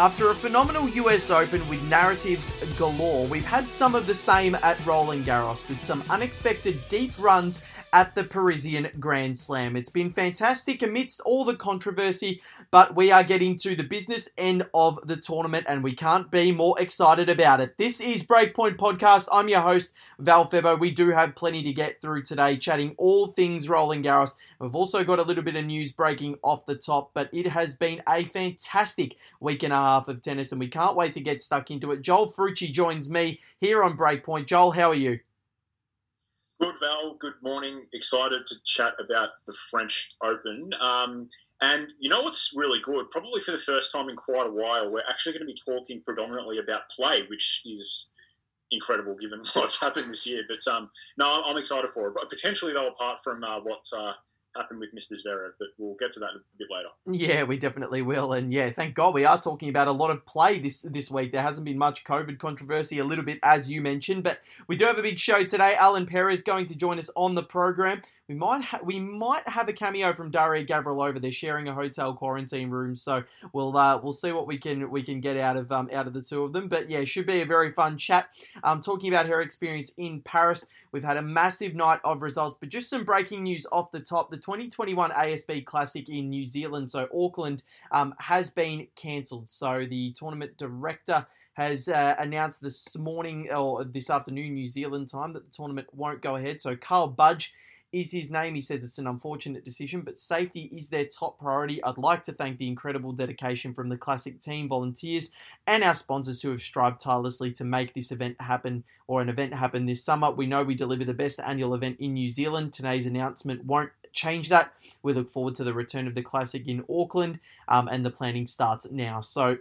After a phenomenal US Open with narratives galore, we've had some of the same at Roland Garros with some unexpected deep runs at the Parisian Grand Slam. It's been fantastic amidst all the controversy, but we are getting to the business end of the tournament and we can't be more excited about it. This is Breakpoint Podcast. I'm your host, Val Febo. We do have plenty to get through today, chatting all things Roland Garros. We've also got a little bit of news breaking off the top, but it has been a fantastic week and a half of tennis and we can't wait to get stuck into it. Joel Frucci joins me here on Breakpoint. Joel, how are you? Good, Val. Good morning. Excited to chat about the French Open. Um, and you know what's really good? Probably for the first time in quite a while, we're actually going to be talking predominantly about play, which is incredible given what's happened this year. But um, no, I'm excited for it. But potentially, though, apart from uh, what uh, happened with Mr. Zverev, but we'll get to that a bit later. Yeah, we definitely will, and yeah, thank God we are talking about a lot of play this this week. There hasn't been much COVID controversy, a little bit as you mentioned, but we do have a big show today. Ellen Perez going to join us on the program. We might ha- we might have a cameo from Daria Gavrilova. They're sharing a hotel quarantine room, so we'll uh, we'll see what we can we can get out of um, out of the two of them. But yeah, should be a very fun chat. Um, talking about her experience in Paris. We've had a massive night of results, but just some breaking news off the top. The 2021 ASB Classic in New Zealand, so Auckland, um, has been cancelled. So the tournament director has uh, announced this morning or this afternoon New Zealand time that the tournament won't go ahead. So Karl Budge is his name. He says it's an unfortunate decision, but safety is their top priority. I'd like to thank the incredible dedication from the Classic team, volunteers, and our sponsors who have strived tirelessly to make this event happen or an event happen this summer. We know we deliver the best annual event in New Zealand. Today's announcement won't change that. We look forward to the return of the Classic in Auckland, um, and the planning starts now. So,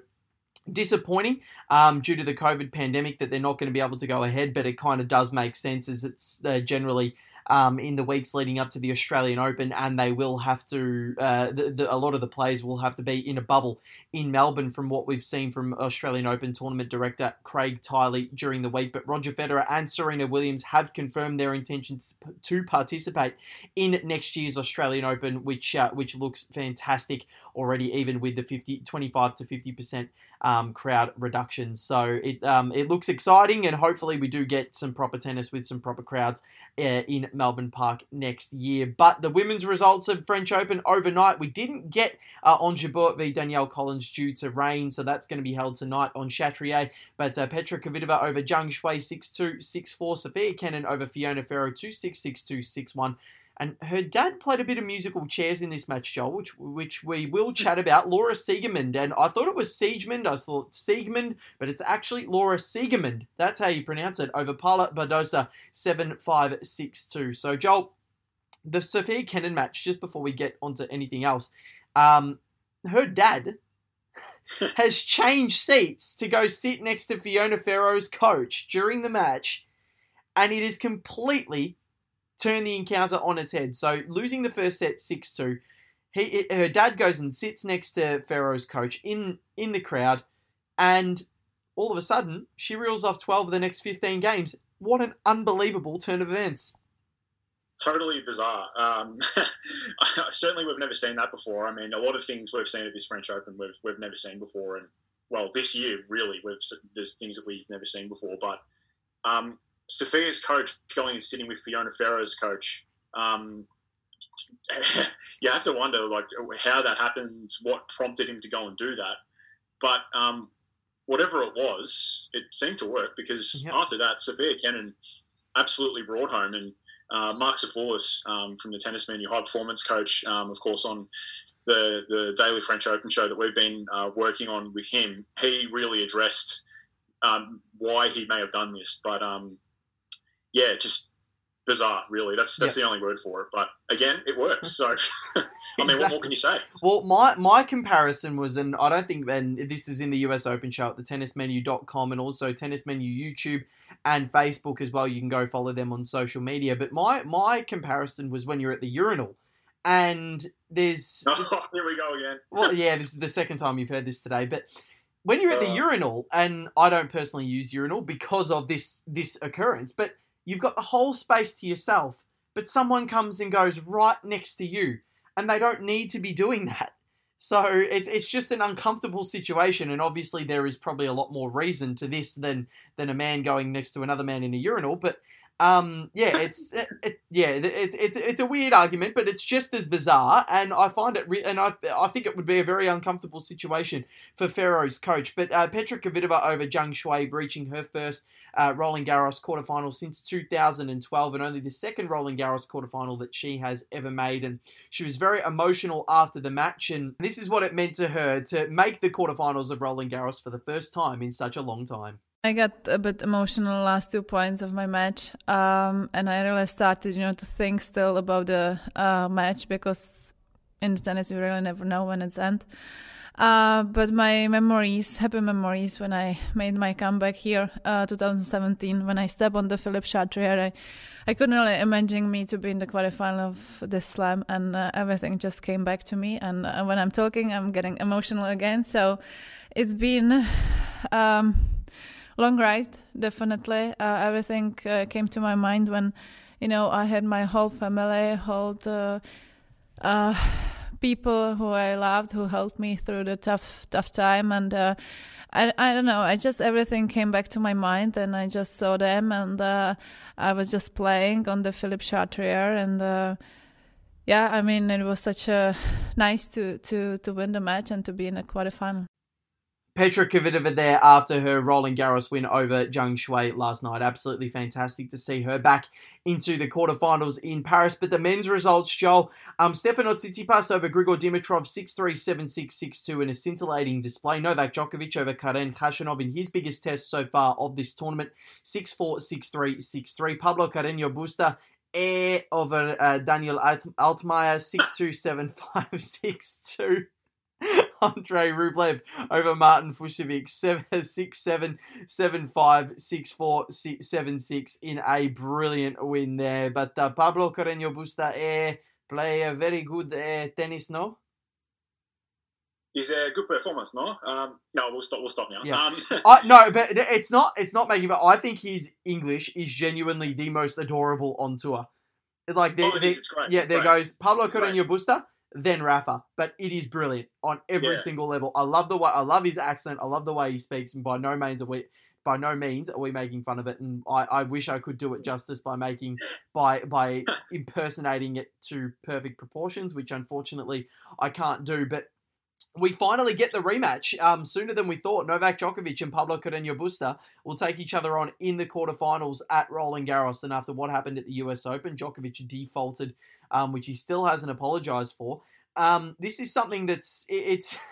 disappointing um, due to the COVID pandemic that they're not going to be able to go ahead, but it kind of does make sense as it's uh, generally um, in the weeks leading up to the Australian Open, and they will have to. Uh, the, the, a lot of the players will have to be in a bubble in Melbourne, from what we've seen from Australian Open tournament director Craig Tiley during the week. But Roger Federer and Serena Williams have confirmed their intentions to participate in next year's Australian Open, which uh, which looks fantastic already, even with the 50, 25 to 50 percent um, crowd reduction. So it um, it looks exciting, and hopefully we do get some proper tennis with some proper crowds uh, in Melbourne Park next year. But the women's results of French Open overnight, we didn't get uh, Ons Jabeur v Danielle Collins due to rain, so that's going to be held tonight on Chatrier. But uh, Petra Kvitova over Zhang Shuai 6-2, 6-4, Sofia Kenin over Fiona Ferro 2-6, 6-2, 6-1. And her dad played a bit of musical chairs in this match, Joel, which which we will chat about. Laura Siegemund, and I thought it was Siegemund. I thought Siegemund, but it's actually Laura Siegemund. That's how you pronounce it. Over Paula Badosa, seven five six two. So Joel, the Sofia Kenin match. Just before we get onto anything else, um, her dad has changed seats to go sit next to Fiona Ferro's coach during the match, and it is completely turn the encounter on its head. So losing the first set 6-2, he her dad goes and sits next to Ferro's coach in in the crowd and all of a sudden she reels off 12 of the next 15 games. What an unbelievable turn of events. Totally bizarre. Um, certainly, we've never seen that before. I mean, a lot of things we've seen at this French Open we've, we've never seen before, and well, this year really, we've there's things that we've never seen before. But um, Sofia's coach going and sitting with Fiona Ferro's coach. Um, you have to wonder like how that happened, what prompted him to go and do that. But um, whatever it was, it seemed to work because yep. after that, Sophia Kenin absolutely brought home. And uh, Mark Zafoulis um, from the Tennis Menu, high performance coach, um, of course, on the the Daily French Open show that we've been uh, working on with him, he really addressed um, why he may have done this. But um, yeah, just bizarre, really. That's that's the only word for it. But again, it works. So, I mean, exactly. what more can you say? Well, my my comparison was, and I don't think, and this is in the US Open show at the tennismenu.com and also Tennis Menu YouTube and Facebook as well. You can go follow them on social media. But my my comparison was when you're at the urinal. And there's oh, here we go again. well, yeah, this is the second time you've heard this today, but when you're at the uh, urinal, and I don't personally use urinal because of this this occurrence, but You've got the whole space to yourself, but someone comes and goes right next to you, and they don't need to be doing that. So it's it's just an uncomfortable situation, and obviously there is probably a lot more reason to this than than a man going next to another man in a urinal. But um, yeah, it's it, it, yeah, it's it's it's a weird argument, but it's just as bizarre, and I find it, re- and I I think it would be a very uncomfortable situation for Ferro's coach. But uh, Petra Kvitova over Zhang Shuai, reaching her first uh, Roland Garros quarterfinal since 2012, and only the second Roland Garros quarterfinal that she has ever made. And she was very emotional after the match, and this is what it meant to her to make the quarterfinals of Roland Garros for the first time in such a long time. I got a bit emotional last two points of my match, um, and I really started, you know, to think still about the uh, match because in tennis you really never know when it's end. Uh, but my memories, happy memories, when I made my comeback here, uh, 2017, when I stepped on the Philippe Chatrier, I, I couldn't really imagine me to be in the quarterfinal of this slam, and uh, everything just came back to me. And uh, when I'm talking, I'm getting emotional again. So it's been. Um, long ride, definitely. Uh, everything uh, came to my mind when, you know, I had my whole family, whole uh, uh, people who I loved who helped me through the tough, tough time, and uh, I, I don't know. I just everything came back to my mind, and I just saw them, and I was just playing on the Philippe Chatrier, and yeah, I mean, it was such a nice to to to win the match and to be in a quarterfinal. Petra Kvitova there after her Roland Garros win over Zhang Shuai last night. Absolutely fantastic to see her back into the quarterfinals in Paris. But the men's results, Joel, um, Stefanos Tsitsipas over Grigor Dimitrov 6-3, 7-6, 6-2 in a scintillating display. Novak Djokovic over Karen Khachanov in his biggest test so far of this tournament 6-4, 6-3, 6-3. Pablo Carreño Busta air over uh, Daniel Alt- Altmaier 6-2, 7-5, 6-2. Andre Rublev over Martin Fucsovics 7 6 7 7 5 6 4 6 7 6 in a brilliant win there. But uh, Pablo Carreño Busta eh, play a very good uh, tennis, no? Is a good performance, no? Um, no, we'll stop. We'll stop now. Yeah. Um, I, no, but it's not. It's not making. But I think his English is genuinely the most adorable on tour. Like, there, oh, it there- is, yeah, there Great. goes Pablo Carreño Busta, then Rafa. But it is brilliant on every Yeah. single level. I love the way I love his accent. I love the way he speaks, and by no means are we by no means are we making fun of it. And I, I wish I could do it justice by making by by impersonating it to perfect proportions, which unfortunately I can't do. But we finally get the rematch um, sooner than we thought. Novak Djokovic and Pablo Carreño Busta will take each other on in the quarterfinals at Roland Garros. And after what happened at the US Open, Djokovic defaulted, um, which he still hasn't apologized for. Um, this is something that's it- it's.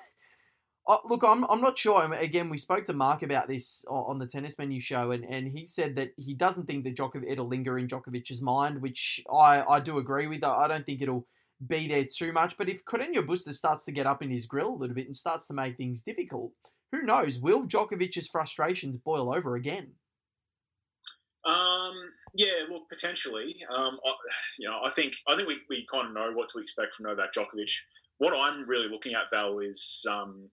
Oh, look, I'm, I'm not sure. Again, we spoke to Mark about this on the Tennis Menu show, and, and he said that he doesn't think that Djokovic it'll linger in Djokovic's mind, which I, I do agree with. I don't think it'll be there too much. But if Carreño Busta starts to get up in his grill a little bit and starts to make things difficult, who knows? Will Djokovic's frustrations boil over again? Um, yeah, look, potentially. Um, I, you know, I think I think we, we kind of know what to expect from Novak Djokovic. What I'm really looking at, Val, is um,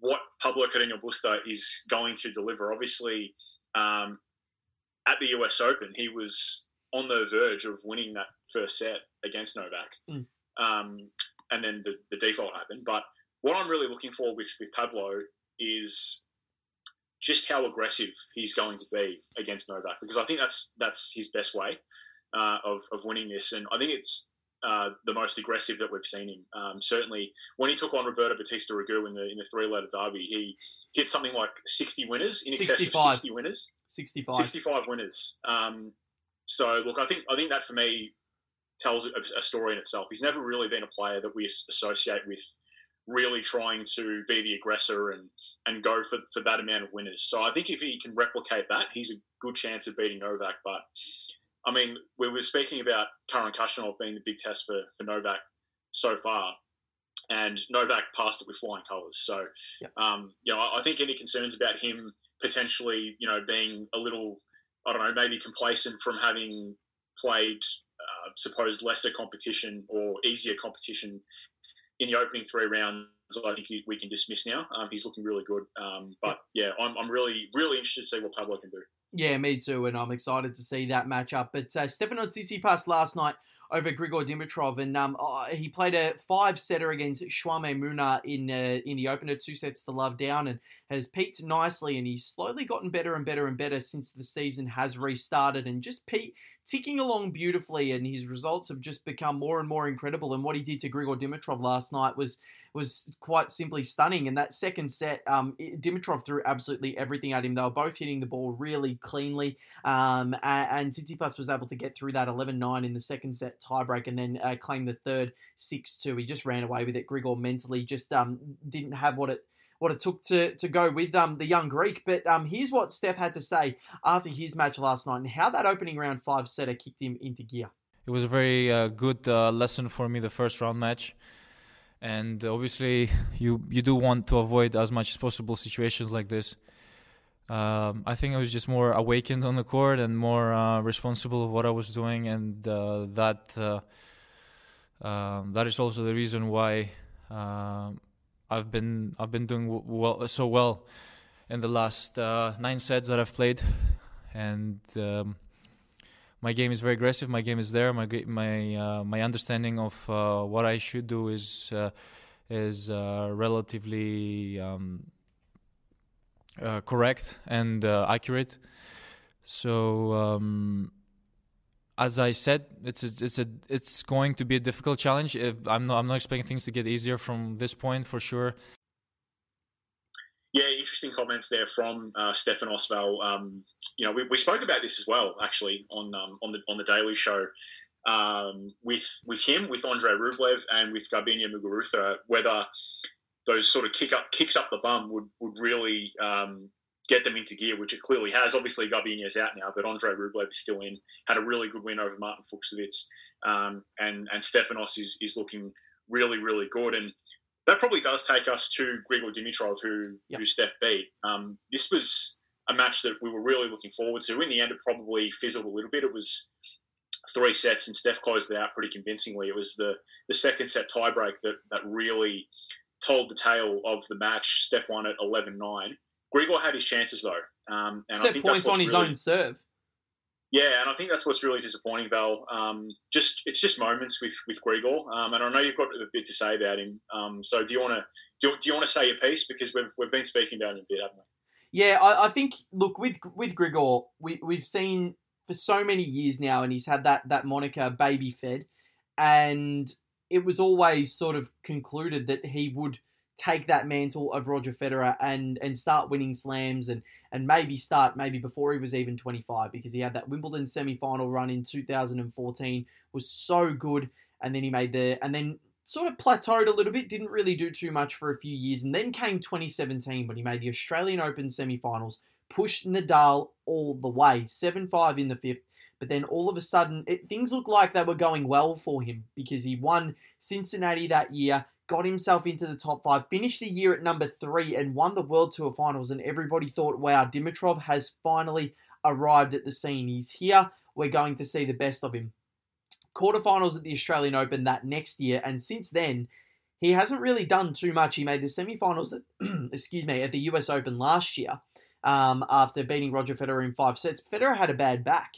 what Pablo Carreño Busta is going to deliver. Obviously, um, at the US Open, he was on the verge of winning that first set against Novak, Mm. um, and then the, the default happened. But what I'm really looking for with, with Pablo is just how aggressive he's going to be against Novak because I think that's that's his best way uh, of, of winning this, and I think it's uh, the most aggressive that we've seen him. Um, certainly, when he took on Roberto Bautista Agut in the in the three letter derby, he hit something like sixty winners in excess 65. of sixty winners, 65. sixty five winners. Um, so look, I think I think that for me tells a, a story in itself. He's never really been a player that we associate with really trying to be the aggressor and and go for, for that amount of winners. So I think if he can replicate that, he's a good chance of beating Novak. But I mean, we were speaking about Karen Khachanov being the big test for, for Novak so far, and Novak passed it with flying colours. So, um, you know, I I think any concerns about him potentially, you know, being a little, I don't know, maybe complacent from having played uh, supposed lesser competition or easier competition in the opening three rounds, I think he, we can dismiss now. Um, he's looking really good. Um, but yeah, I'm, I'm really, really interested to see what Pablo can do. Yeah, me too, and I'm excited to see that matchup. But uh, Stefanos Tsitsipas last night over Grigor Dimitrov, and um, oh, he played a five setter against Jaume Munar in uh, in the opener, two sets to love down, and has peaked nicely. And he's slowly gotten better and better and better since the season has restarted, and just pe- ticking along beautifully. And his results have just become more and more incredible. And what he did to Grigor Dimitrov last night was was quite simply stunning. And that second set, um, Dimitrov threw absolutely everything at him. They were both hitting the ball really cleanly. Um, and, and Tsitsipas was able to get through that 11 9 in the second set tiebreak and then uh, claim the third 6 2. He just ran away with it. Grigor mentally just um, didn't have what it what it took to, to go with um, the young Greek. But um, here's what Steph had to say after his match last night and how that opening round five setter kicked him into gear. It was a very uh, good uh, lesson for me, the first round match and obviously you you do want to avoid as much as possible situations like this. Um, I think I was just more awakened on the court and more uh, responsible of what I was doing, and uh, that uh, um, that is also the reason why um, I've been I've been doing well so well in the last uh, nine sets that I've played, and um, my game is very aggressive. My game is there. My my uh, my understanding of uh, what I should do is uh, is uh, relatively um, uh, correct and accurate. So. Um, as I said, it's a, it's a it's going to be a difficult challenge. I'm not I'm not expecting things to get easier from this point for sure. Yeah, interesting comments there from uh, Stefan Osval. Um, you know, we, we spoke about this as well, actually, on um, on the on the Daily Show um, with with him, with Andre Rublev, and with Garbiñe Muguruza, whether those sort of kick up kicks up the bum would would really um, get them into gear, which it clearly has. Obviously, is out now, but Andre Rublev is still in. Had a really good win over Martin Fucsovics, um, and and Stefanos is is looking really really good and that probably does take us to Grigor Dimitrov, who yep. who Steph beat. Um, this was a match that we were really looking forward to. In the end, it probably fizzled a little bit. It was three sets, and Steph closed it out pretty convincingly. It was the the second set tiebreak that that really told the tale of the match. Steph won at 11-9. Grigor had his chances though, um, and Set I think points on his really, own serve. Yeah, and I think that's what's really disappointing, Val. Um, just it's just moments with with Grigor, um, and I know you've got a bit to say about him. Um, so do you want to do, do you want to say your piece because we've we've been speaking about him a bit, haven't we? Yeah, I, I think look with with Grigor, we we've seen for so many years now, and he's had that that moniker "baby fed," and it was always sort of concluded that he would take that mantle of Roger Federer and and start winning slams and and maybe start maybe before he was even 25 because he had that Wimbledon semi-final run in 2014 was so good and then he made the and then sort of plateaued a little bit didn't really do too much for a few years and then came 2017 when he made the Australian Open semi-finals pushed Nadal all the way 7-5 in the fifth but then all of a sudden it, things looked like they were going well for him because he won Cincinnati that year got himself into the top five, finished the year at number three, and won the World Tour Finals. And everybody thought, wow, Dimitrov has finally arrived at the scene. He's here. We're going to see the best of him. Quarterfinals at the Australian Open that next year, and since then, he hasn't really done too much. He made the semi-finals, at, excuse me, at the US Open last year um, after beating Roger Federer in five sets. Federer had a bad back.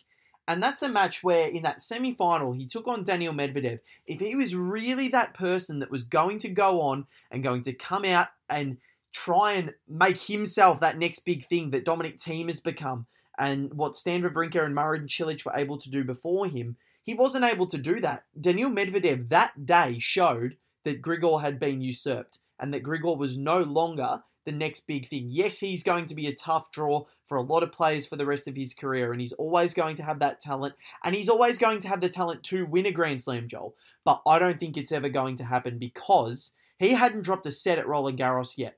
And that's a match where, in that semi final, he took on Daniel Medvedev. If he was really that person that was going to go on and going to come out and try and make himself that next big thing that Dominic Thiem has become, and what Stan Wawrinka and Marin Cilic were able to do before him, he wasn't able to do that. Daniel Medvedev that day showed that Grigor had been usurped and that Grigor was no longer the next big thing. Yes, he's going to be a tough draw for a lot of players for the rest of his career, and he's always going to have that talent, and he's always going to have the talent to win a Grand Slam, Joel. But I don't think it's ever going to happen because he hadn't dropped a set at Roland Garros yet.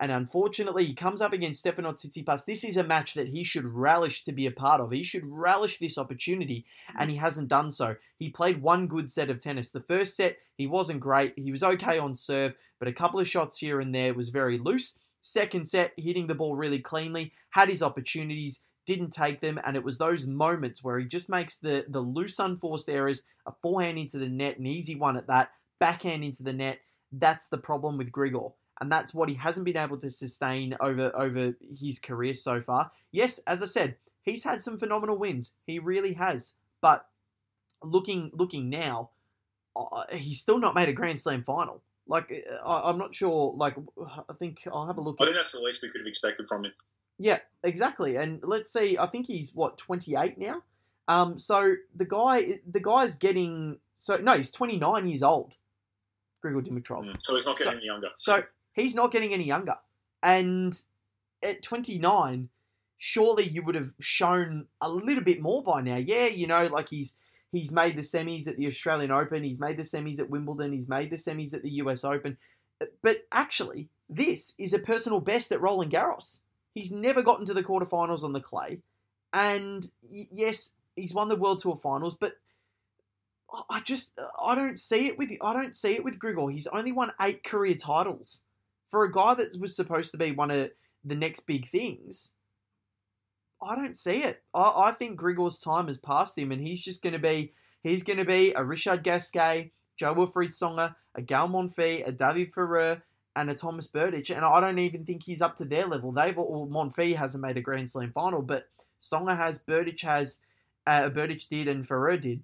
And unfortunately, he comes up against Stefanos Tsitsipas. This is a match that he should relish to be a part of. He should relish this opportunity, and he hasn't done so. He played one good set of tennis. The first set, he wasn't great. He was okay on serve, but a couple of shots here and there was very loose. Second set, hitting the ball really cleanly, had his opportunities, didn't take them, and it was those moments where he just makes the, the loose, unforced errors, a forehand into the net, an easy one at that, backhand into the net. That's the problem with Grigor. And that's what he hasn't been able to sustain over, over his career so far. Yes, as I said, he's had some phenomenal wins. He really has. But looking looking now, uh, he's still not made a Grand Slam final. Like uh, I, I'm not sure. Like I think I'll have a look. I At, think that's the least we could have expected from him. yeah, exactly. And let's see. I think he's what 28 now. Um, so the guy, the guy's getting so no, he's 29 years old. Grigor Dimitrov. Mm. So he's not getting So- any younger. So he's not getting any younger. And at 29, surely you would have shown a little bit more by now. Yeah, you know, like he's he's made the semis at the Australian Open, he's made the semis at Wimbledon, he's made the semis at the US Open. But actually, this is a personal best at Roland Garros. He's never gotten to the quarterfinals on the clay. And yes, he's won the World Tour finals, but I- just I don't see it with I don't see it with Grigor. He's only won eight career titles for a guy that was supposed to be one of the next big things. I don't see it. I, I think Grigor's time has passed him, and he's just going to be he's going to be a Richard Gasquet, Jo-Wilfried Tsonga, a Gaël Monfils, a David Ferrer, and a Tomas Berdych. And I don't even think he's up to their level. They've all Monfils hasn't made a Grand Slam final, but Tsonga has, Berdych has, uh, Berdych did, and Ferrer did.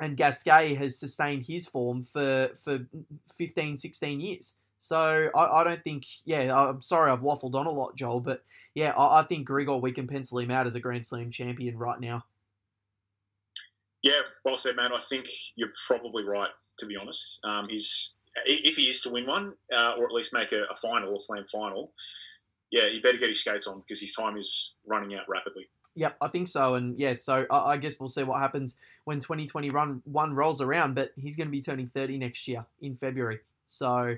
And Gasquet has sustained his form for, for 15, 16 years. So I, I don't think, yeah, I'm sorry I've waffled on a lot, Joel, but yeah, I, I think Grigor, we can pencil him out as a Grand Slam champion right now. Yeah, well said, man. I think you're probably right. To be honest, um, he's if he is to win one, uh, or at least make a, a final or slam final, yeah, he better get his skates on because his time is running out rapidly. Yep, I think so. And yeah, so I, I guess we'll see what happens when 2021 one rolls around. But he's going to be turning 30 next year in February. So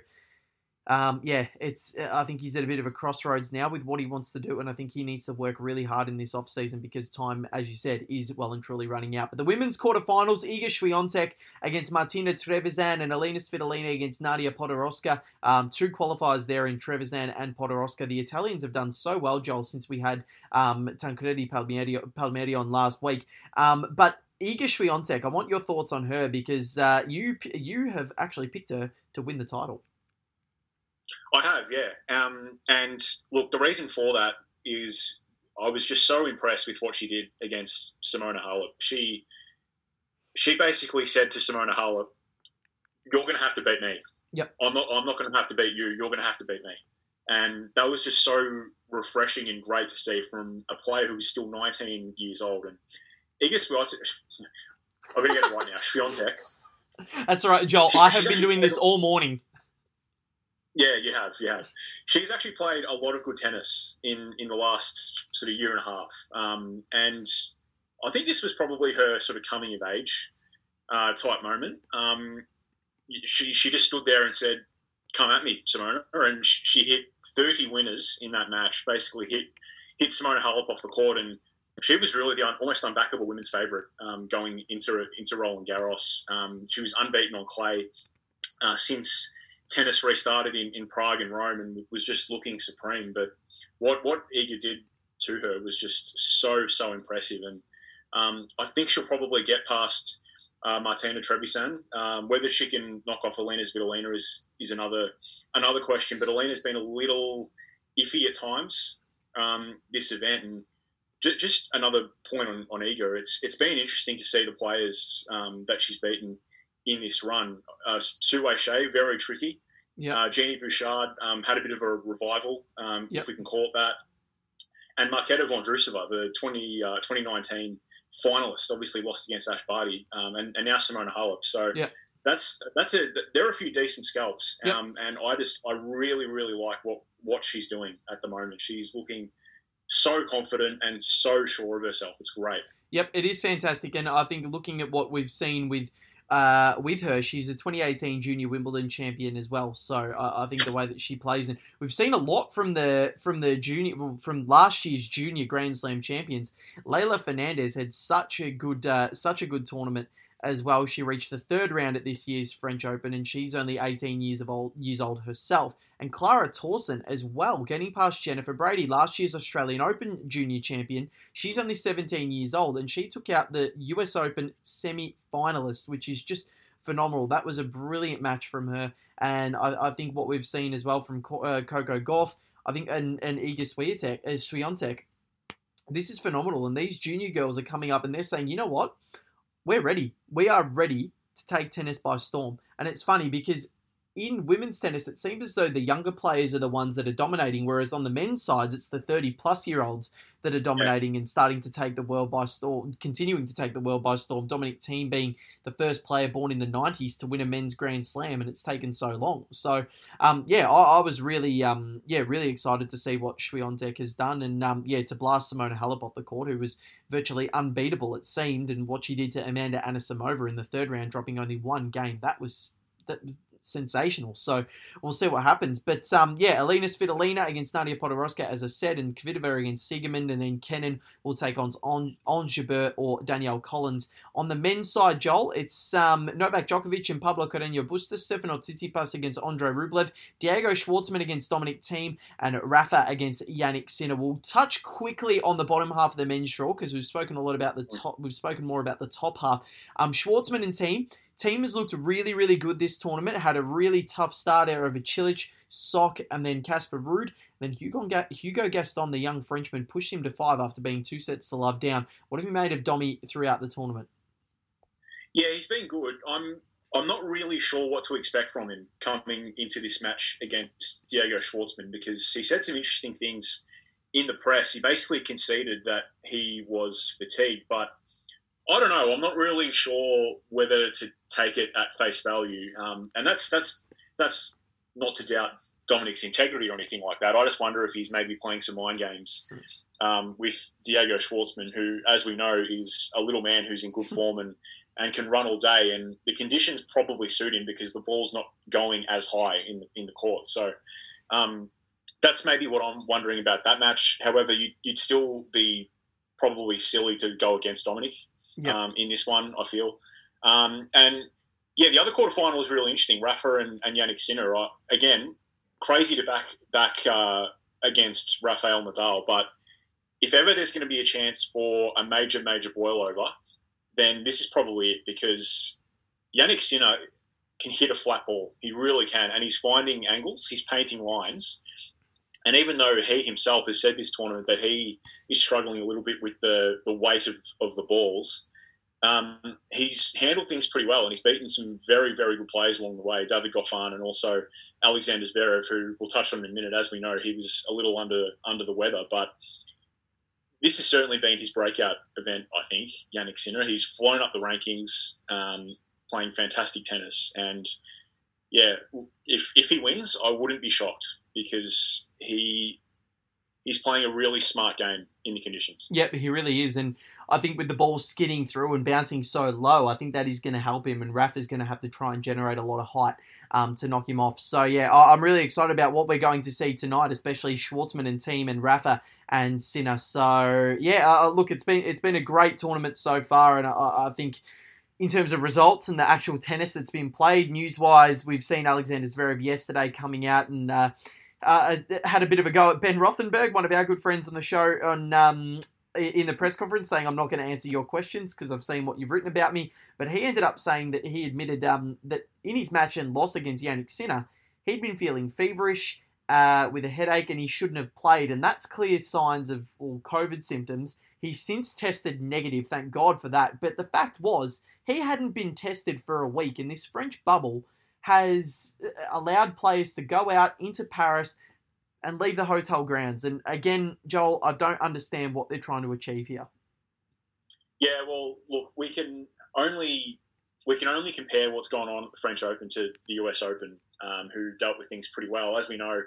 um, yeah, it's I think he's at a bit of a crossroads now with what he wants to do, and I think he needs to work really hard in this off season because time, as you said, is well and truly running out. But the women's quarterfinals, Iga Swiatek against Martina Trevisan and Elena Svitolina against Nadia Podoroska. Um, two qualifiers there in Trevisan and Podoroska. The Italians have done so well, Joel, since we had um, Tancredi Palmieri, Palmieri on last week. Um, but Iga Swiatek, I want your thoughts on her because uh, you you have actually picked her to win the title. I have, yeah. Um, and look, the reason for that is I was just so impressed with what she did against Simona Halep. She she basically said to Simona Halep, "You're going to have to beat me. Yep. I'm not. I'm not going to have to beat you. You're going to have to beat me." And that was just so refreshing and great to see from a player who is still 19 years old. And Iga Swiatek, I'm going to get it right now. Swiatek. That's all right, Joel. She's- I have been doing this all morning. Yeah, you have, you have. She's actually played a lot of good tennis in, in the last sort of year and a half, um, and I think this was probably her sort of coming of age uh, type moment. Um, she she just stood there and said, "Come at me, Simona," and she hit thirty winners in that match. Basically, hit hit Simona Halep off the court, and she was really the un- almost unbackable women's favourite um, going into into Roland Garros. Um, she was unbeaten on clay uh, since tennis restarted in, in Prague and Rome and was just looking supreme. But what what Iga did to her was just so so impressive, and um, I think she'll probably get past uh, Martina Trevisan. Um, whether she can knock off Elena Svitolina is is another another question. But Elena's been a little iffy at times um, this event, and j- just another point on, on. It's it's been interesting to see the players um, that she's beaten in this run. Uh, Sue Shea, very tricky. Yeah. Uh, Genie Bouchard um, had a bit of a revival, um, Yep. if we can call it that. And Marketa Vondrusova, the 20, uh, 2019 finalist, obviously lost against Ash Barty, um, and, and now Simona Halep. So Yep. that's that's a there are a few decent scalps, Yep. um, and I just I really really like what what she's doing at the moment. She's looking so confident and so sure of herself. It's great. Yep, it is fantastic, and I think looking at what we've seen with uh, with her, she's a 2018 Junior Wimbledon champion as well. So I, I think the way that she plays, and we've seen a lot from the from the junior from last year's Junior Grand Slam champions. Leylah Fernandez had such a good uh, such a good tournament as well. She reached the third round at this year's French Open, and she's only 18 years of old years old herself. And Clara Tauson as well, getting past Jennifer Brady, last year's Australian Open junior champion. She's only 17 years old, and she took out the US Open semi finalist, which is just phenomenal. That was a brilliant match from her, and I, I think what we've seen as well from Co- uh, Coco Gauff, I think, and, and Iga Swiatek, uh, Swiatek, this is phenomenal. And these junior girls are coming up and they're saying, you know what? We're ready. We are ready to take tennis by storm. And it's funny because in women's tennis, it seems as though the younger players are the ones that are dominating, whereas on the men's sides, it's the 30 plus year olds that are dominating yeah. and starting to take the world by storm, continuing to take the world by storm. Dominic Thiem being the first player born in the 90s to win a men's Grand Slam, and it's taken so long. So, um, yeah, I, I, was really, um, yeah, really excited to see what Swiatek has done, and um, yeah, to blast Simona Halep off the court, who was virtually unbeatable, it seemed, and what she did to Amanda Anisimova in the third round, dropping only one game. That was that sensational. So we'll see what happens. But um, yeah, Alina Svitolina against Nadia Podoroska, as I said, and Kvitova against Siegemund, and then Kenin will take on on Jabeur or Danielle Collins. On the men's side, Joel, it's um, Novak Djokovic and Pablo Carreño Busta, Stefanos Tsitsipas against Andrei Rublev, Diego Schwartzman against Dominic Thiem, and Rafa against Jannik Sinner. We'll touch quickly on the bottom half of the men's draw because we've spoken a lot about the top. We've spoken more about the top half. Um, Schwartzman and Thiem Thiem has looked really, really good this tournament. Had a really tough start out over Cilic, Sock, and then Casper Ruud. Then Hugo, Hugo Gaston, the young Frenchman, pushed him to five after being two sets to love down. What have you made of Domi throughout the tournament? Yeah, he's been good. I'm I'm not really sure what to expect from him coming into this match against Diego Schwartzman because he said some interesting things in the press. He basically conceded that he was fatigued, but I don't know. I'm not really sure whether to take it at face value, um, and that's that's that's not to doubt Dominic's integrity or anything like that. I just wonder if he's maybe playing some mind games um, with Diego Schwartzman, who, as we know, is a little man who's in good form and and can run all day. And the conditions probably suit him because the ball's not going as high in the, in the court. So. Um, that's maybe what I'm wondering about that match. However, you, would still be probably silly to go against Dominic yep. um, in this one. I feel, um, and yeah, the other quarterfinal was really interesting. Rafa and, and Jannik Sinner. Uh, again, crazy to back back uh, against Rafael Nadal, but if ever there's going to be a chance for a major major boil over, then this is probably it because Jannik Sinner can hit a flat ball. He really can, and he's finding angles. He's painting lines. And even though he himself has said this tournament that he is struggling a little bit with the, the weight of, of the balls, um, he's handled things pretty well and he's beaten some very, very good players along the way. David Goffin and also Alexander Zverev, who we'll touch on in a minute. As we know, he was a little under under the weather, but this has certainly been his breakout event, I think, Jannik Sinner. He's flown up the rankings, um, playing fantastic tennis. And yeah, if, if he wins, I wouldn't be shocked because he he's playing a really smart game in the conditions. Yep, he really is, and I think with the ball skidding through and bouncing so low, I think that is going to help him, and Raf is going to have to try and generate a lot of height. Um, to knock him off. So yeah, I'm really excited about what we're going to see tonight, especially Schwartzman and Thiem and Rafa and Sinner. So yeah, uh, look, it's been it's been a great tournament so far, and I, I think in terms of results and the actual tennis that's been played. News wise, we've seen Alexander Zverev yesterday coming out and uh, uh, had a bit of a go at Ben Rothenberg, one of our good friends on the show, on um, in the press conference, saying I'm not going to answer your questions because I've seen what you've written about me. But he ended up saying that he admitted um, that in his match and loss against Jannik Sinner, he'd been feeling feverish. Uh, with a headache, and he shouldn't have played, and that's clear signs of all COVID symptoms. He's since tested negative, thank God for that. But the fact was, he hadn't been tested for a week, and this French bubble has uh, allowed players to go out into Paris and leave the hotel grounds. And again, Joel, I don't understand what they're trying to achieve here. Yeah, well, look, we can only we can only compare what's gone on at the French Open to the US Open, um, who dealt with things pretty well. As we know,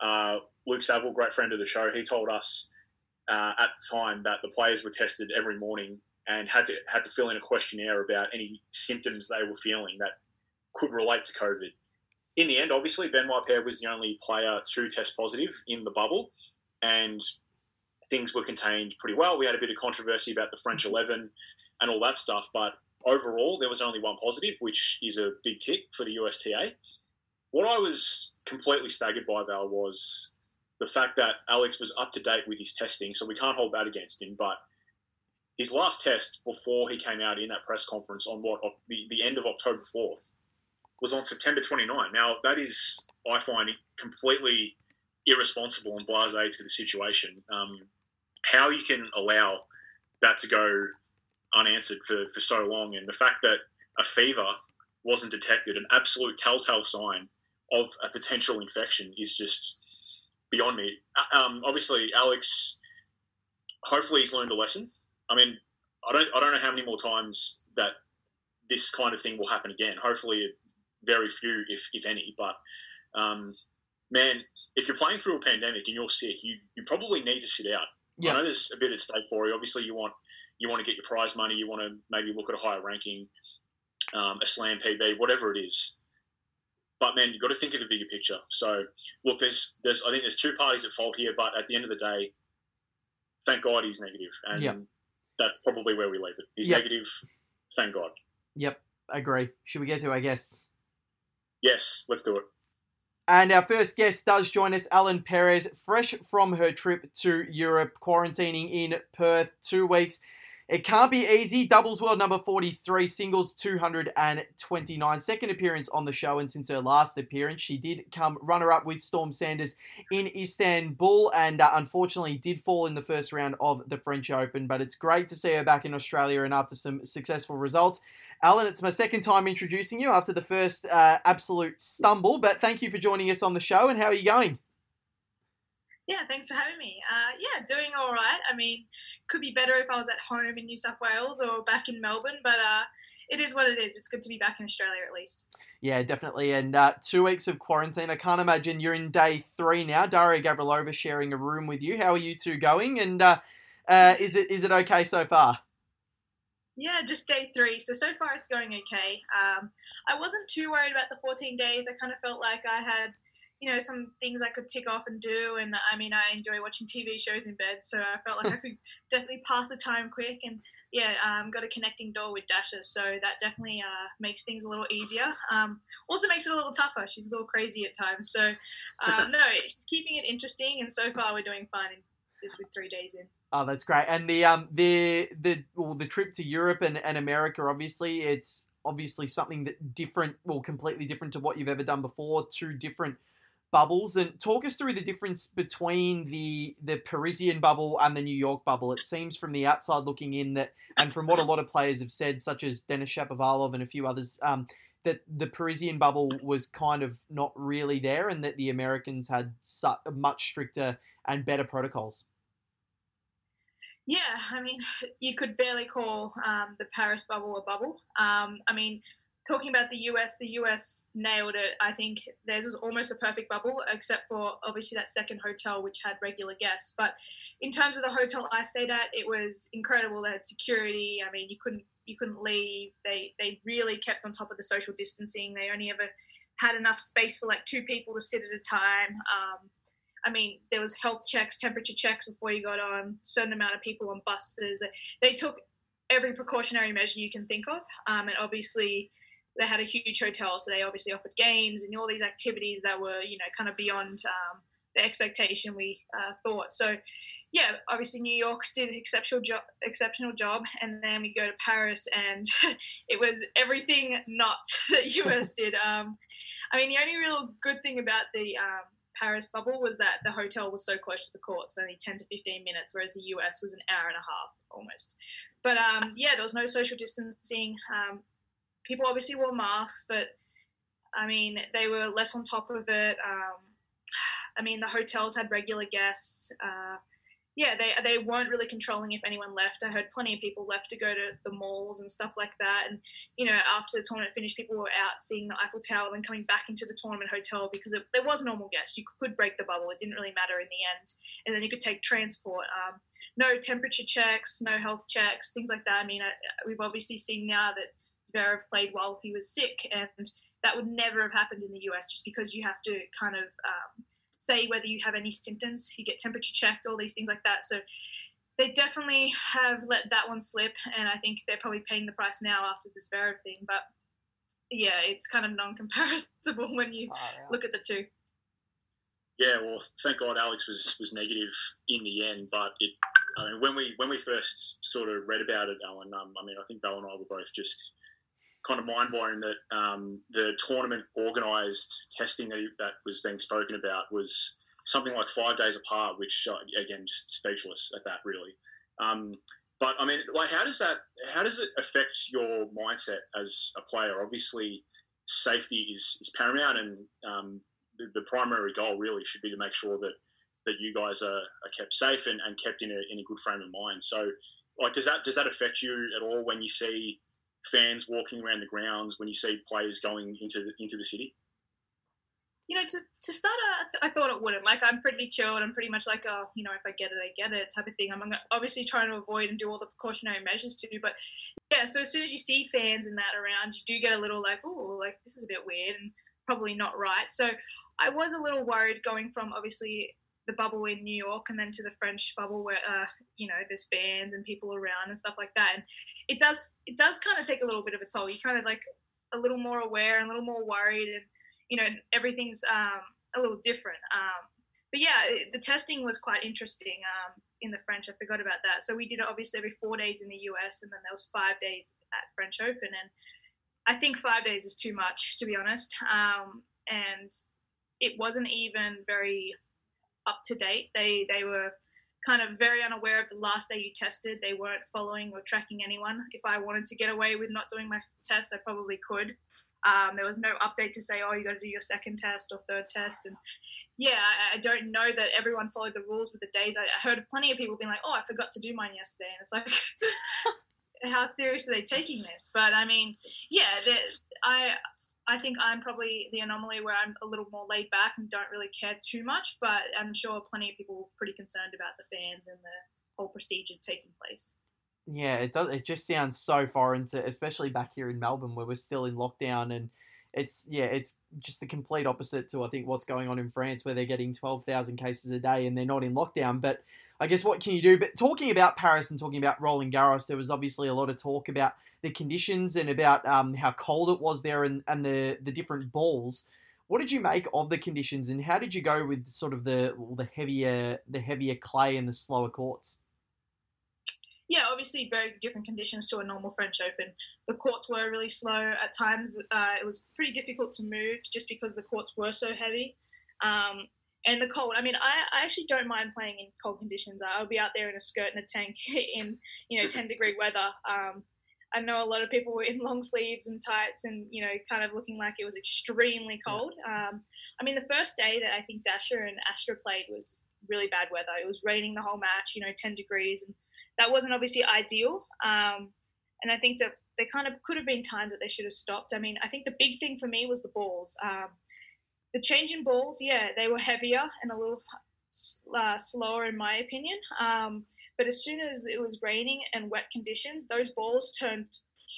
uh, Luke Saville, great friend of the show, he told us uh, at the time that the players were tested every morning and had to had to fill in a questionnaire about any symptoms they were feeling that could relate to COVID. In the end, obviously, Benoit Paire was the only player to test positive in the bubble, and things were contained pretty well. We had a bit of controversy about the French 11 and all that stuff, but overall, there was only one positive, which is a big tick for the USTA. What I was completely staggered by, Val, was the fact that Alex was up to date with his testing, so we can't hold that against him, but his last test before he came out in that press conference on what the, the end of October 4th was on September 29. Now, that is, I find, completely irresponsible and blase to the situation. Um, how you can allow that to go unanswered for, for so long. And the fact that a fever wasn't detected, an absolute telltale sign of a potential infection, is just beyond me. Uh, um, obviously, Alex, hopefully he's learned a lesson. I mean, I don't, I don't know how many more times that this kind of thing will happen again. Hopefully, very few, if, if any. But um, man, if you're playing through a pandemic and you're sick, you, you probably need to sit out. Yeah. I know there's a bit at stake for you. Obviously, you want you want to get your prize money. You want to maybe look at a higher ranking, um, a slam PB, whatever it is. But man, you've got to think of the bigger picture. So look, there's there's I think there's two parties at fault here, but at the end of the day, thank God he's negative, and yep. that's probably where we leave it. He's yep. negative. Thank God. Yep, I agree. Should we get to I guests? Yes, let's do it. And our first guest does join us, Ellen Perez, fresh from her trip to Europe, quarantining in Perth, two weeks. It can't be easy. Doubles world number 43, singles 229. Second appearance on the show, and since her last appearance, she did come runner up with Storm Sanders in Istanbul and uh, unfortunately did fall in the first round of the French Open. But it's great to see her back in Australia and after some successful results. Ellen, it's my second time introducing you after the first uh, absolute stumble, but thank you for joining us on the show. And how are you going? Yeah, thanks for having me. Uh, yeah, doing all right. I mean, could be better if I was at home in New South Wales or back in Melbourne, but uh, it is what it is. It's good to be back in Australia at least. Yeah, definitely. And uh, two weeks of quarantine. I can't imagine you're in day three now. Daria Gavrilova sharing a room with you. How are you two going? And uh, uh, is it is it okay so far? Yeah, just day three. So so far it's going okay. Um, I wasn't too worried about the 14 days. I kind of felt like I had you know, some things I could tick off and do. And I mean, I enjoy watching TV shows in bed, so I felt like I could definitely pass the time quick. And yeah, um, got a connecting door with Dasha, so that definitely uh, makes things a little easier. Um, also makes it a little tougher. She's a little crazy at times, so uh, no, keeping it interesting. And so far, we're doing fine. In this with three days in. Oh, that's great. And the um the the well, the trip to Europe and, and America, obviously, it's obviously something that different, well, completely different to what you've ever done before. Two different bubbles and talk us through the difference between the the Parisian bubble and the New York bubble. It seems from the outside looking in that, and from what a lot of players have said, such as Denis Shapovalov and a few others, um, that the Parisian bubble was kind of not really there, and that the Americans had such much stricter and better protocols. Yeah, I mean, you could barely call um, the Paris bubble a bubble. Um, I mean, talking about the US, the US nailed it. I think theirs was almost a perfect bubble, except for obviously that second hotel which had regular guests. But in terms of the hotel I stayed at, it was incredible. They had security. I mean, you couldn't you couldn't leave. They they really kept on top of the social distancing. They only ever had enough space for like two people to sit at a time. Um, I mean, there was health checks, temperature checks before you got on. Certain amount of people on buses. They took every precautionary measure you can think of, um, and obviously they had a huge hotel, so they obviously offered games and all these activities that were, you know, kind of beyond um, the expectation we uh, thought. So, yeah, obviously New York did an exceptional job, exceptional job, and then we go to Paris, and it was everything not that US did. Um, I mean, the only real good thing about the um, Paris bubble was that the hotel was so close to the courts, only 10 to 15 minutes, whereas the US was an hour and a half almost. But um, yeah, there was no social distancing. Um, people obviously wore masks, but I mean, they were less on top of it. Um, I mean, the hotels had regular guests. Uh, yeah, they they weren't really controlling if anyone left. I heard plenty of people left to go to the malls and stuff like that. And you know, after the tournament finished, people were out seeing the Eiffel Tower and coming back into the tournament hotel because it, there was normal guests. You could break the bubble; it didn't really matter in the end. And then you could take transport. Um, no temperature checks, no health checks, things like that. I mean, I, we've obviously seen now that Zverev played while he was sick, and that would never have happened in the US just because you have to kind of um, say whether you have any symptoms, you get temperature checked, all these things like that. So they definitely have let that one slip, and I think they're probably paying the price now after this Zverev thing. But yeah, it's kind of non-comparable when you oh, look at the two. Yeah, well, thank God Alex was was negative in the end, but it. I mean, when we when we first sort of read about it, Ellen, um, I mean, I think Bell and I were both just kind of mind blowing that um, the tournament organised testing that, that was being spoken about was something like five days apart, which uh, again just speechless at that really. Um, but I mean, like, how does that? How does it affect your mindset as a player? Obviously, safety is, is paramount, and um, the, the, primary goal really should be to make sure that that you guys are, are kept safe and, and kept in a, in a good frame of mind. So, like, does that does that affect you at all when you see fans walking around the grounds, when you see players going into the, into the city? you know, to, to start, I thought it wouldn't. Like, I'm pretty chilled. I'm pretty much like, oh, you know, if I get it, I get it type of thing. I'm obviously trying to avoid and do all the precautionary measures too. But yeah, so as soon as you see fans and that around, you do get a little like, oh, like this is a bit weird and probably not right. So I was a little worried going from obviously the bubble in New York and then to the French bubble where uh, you know there's fans and people around and stuff like that. And it does it does kind of take a little bit of a toll. You kind of like a little more aware and a little more worried and you know everything's um, a little different. Um, but yeah, the testing was quite interesting um, in the French. I forgot about that. So we did it obviously every four days in the US, and then there was five days at French Open, and I think five days is too much to be honest. Um, and it wasn't even very up to date. They they were kind of very unaware of the last day you tested. They weren't following or tracking anyone. If I wanted to get away with not doing my test, I probably could. Um, there was no update to say, oh, you got to do your second test or third test. And yeah, I, I, don't know that everyone followed the rules with the days. I, I heard plenty of people being like, oh, I forgot to do mine yesterday. And it's like, how serious are they taking this? But I mean, yeah, I I think I'm probably the anomaly where I'm a little more laid back and don't really care too much, but I'm sure plenty of people are pretty concerned about the fans and the whole procedure taking place. Yeah, it does. It just sounds so foreign to, especially back here in Melbourne, where we're still in lockdown, and it's yeah, it's just the complete opposite to I think what's going on in France, where they're getting twelve thousand cases a day and they're not in lockdown. But I guess what can you do? But talking about Paris and talking about Roland Garros, there was obviously a lot of talk about the conditions and about um, how cold it was there and, and the, the different balls. What did you make of the conditions and how did you go with sort of the the heavier the heavier clay and the slower courts? Yeah, obviously very different conditions to a normal French Open. The courts were really slow at times. Uh, it was pretty difficult to move just because the courts were so heavy. Um, and the cold. I mean, I, I actually don't mind playing in cold conditions. I'll be out there in a skirt and a tank in you know 10 degree weather. Um, I know a lot of people were in long sleeves and tights and, you know, kind of looking like it was extremely cold. Um, I mean, the first day that I think Dasha and Astra played was really bad weather. It was raining the whole match, you know, 10 degrees. And that wasn't obviously ideal. Um, and I think that there kind of could have been times that they should have stopped. I mean, I think the big thing for me was the balls. Um, the change in balls, yeah, they were heavier and a little uh, slower, in my opinion. Um, but as soon as it was raining and wet conditions, those balls turned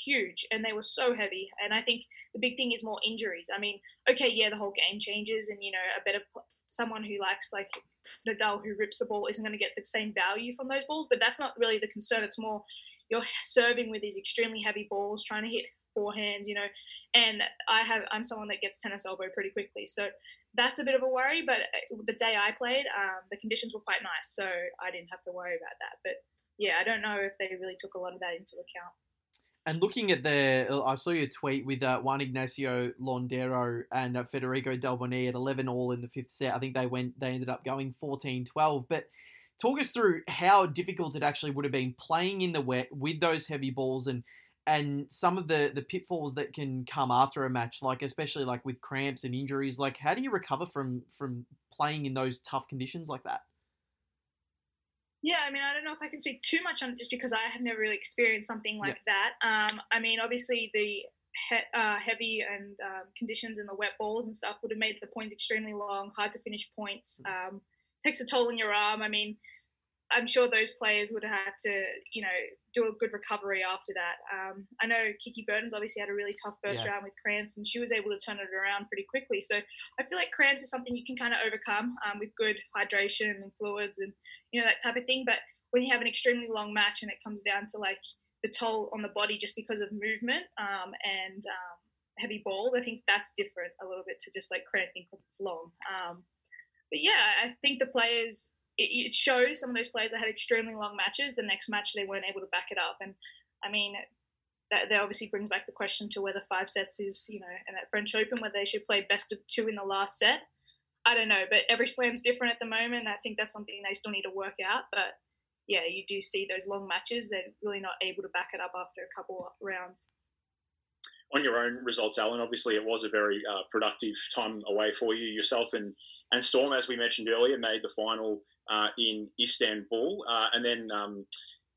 huge and they were so heavy. And I think the big thing is more injuries. I mean, okay, yeah, the whole game changes, and you know, a better someone who likes like Nadal who rips the ball isn't going to get the same value from those balls. But that's not really the concern. It's more you're serving with these extremely heavy balls, trying to hit forehands, you know. And I have I'm someone that gets tennis elbow pretty quickly, so that's a bit of a worry. But uh, the day I played, um, the conditions were quite nice, so I didn't have to worry about that. But yeah, I don't know if they really took a lot of that into account. And looking at the, I saw your tweet with uh, Juan Ignacio Londero and uh, Federico Delbonis at 11 all in the fifth set. I think they went, they ended up going 14-12. But talk us through how difficult it actually would have been playing in the wet with those heavy balls and and some of the the pitfalls that can come after a match, like especially like with cramps and injuries. Like, how do you recover from from playing in those tough conditions like that? Yeah, I mean, I don't know if I can speak too much on it just because I have never really experienced something like that. Um, I mean, obviously the he- uh, heavy and um, conditions and the wet balls and stuff would have made the points extremely long, hard to finish points. Mm. Um, takes a toll on your arm. I mean, I'm sure those players would have had to, you know, do a good recovery after that. Um, I know Kiki Bertens obviously had a really tough first yeah. round with cramps, and she was able to turn it around pretty quickly. So I feel like cramps is something you can kind of overcome um, with good hydration and fluids and you know that type of thing. But when you have an extremely long match and it comes down to like the toll on the body just because of movement um, and um, heavy balls, I think that's different a little bit to just like cramping because it's long. Um, but yeah, I think the players it, it shows some of those players that had extremely long matches. The next match they weren't able to back it up, and I mean that, that obviously brings back the question to whether five sets is you know and at French Open whether they should play best of two in the last set. I don't know, but every slam's different at the moment. I think that's something they still need to work out. But yeah, you do see those long matches. They're really not able to back it up after a couple of rounds. On your own results, Ellen, obviously it was a very uh, productive time away for you yourself and and Storm, as we mentioned earlier, made the final uh, in Istanbul, uh, and then um,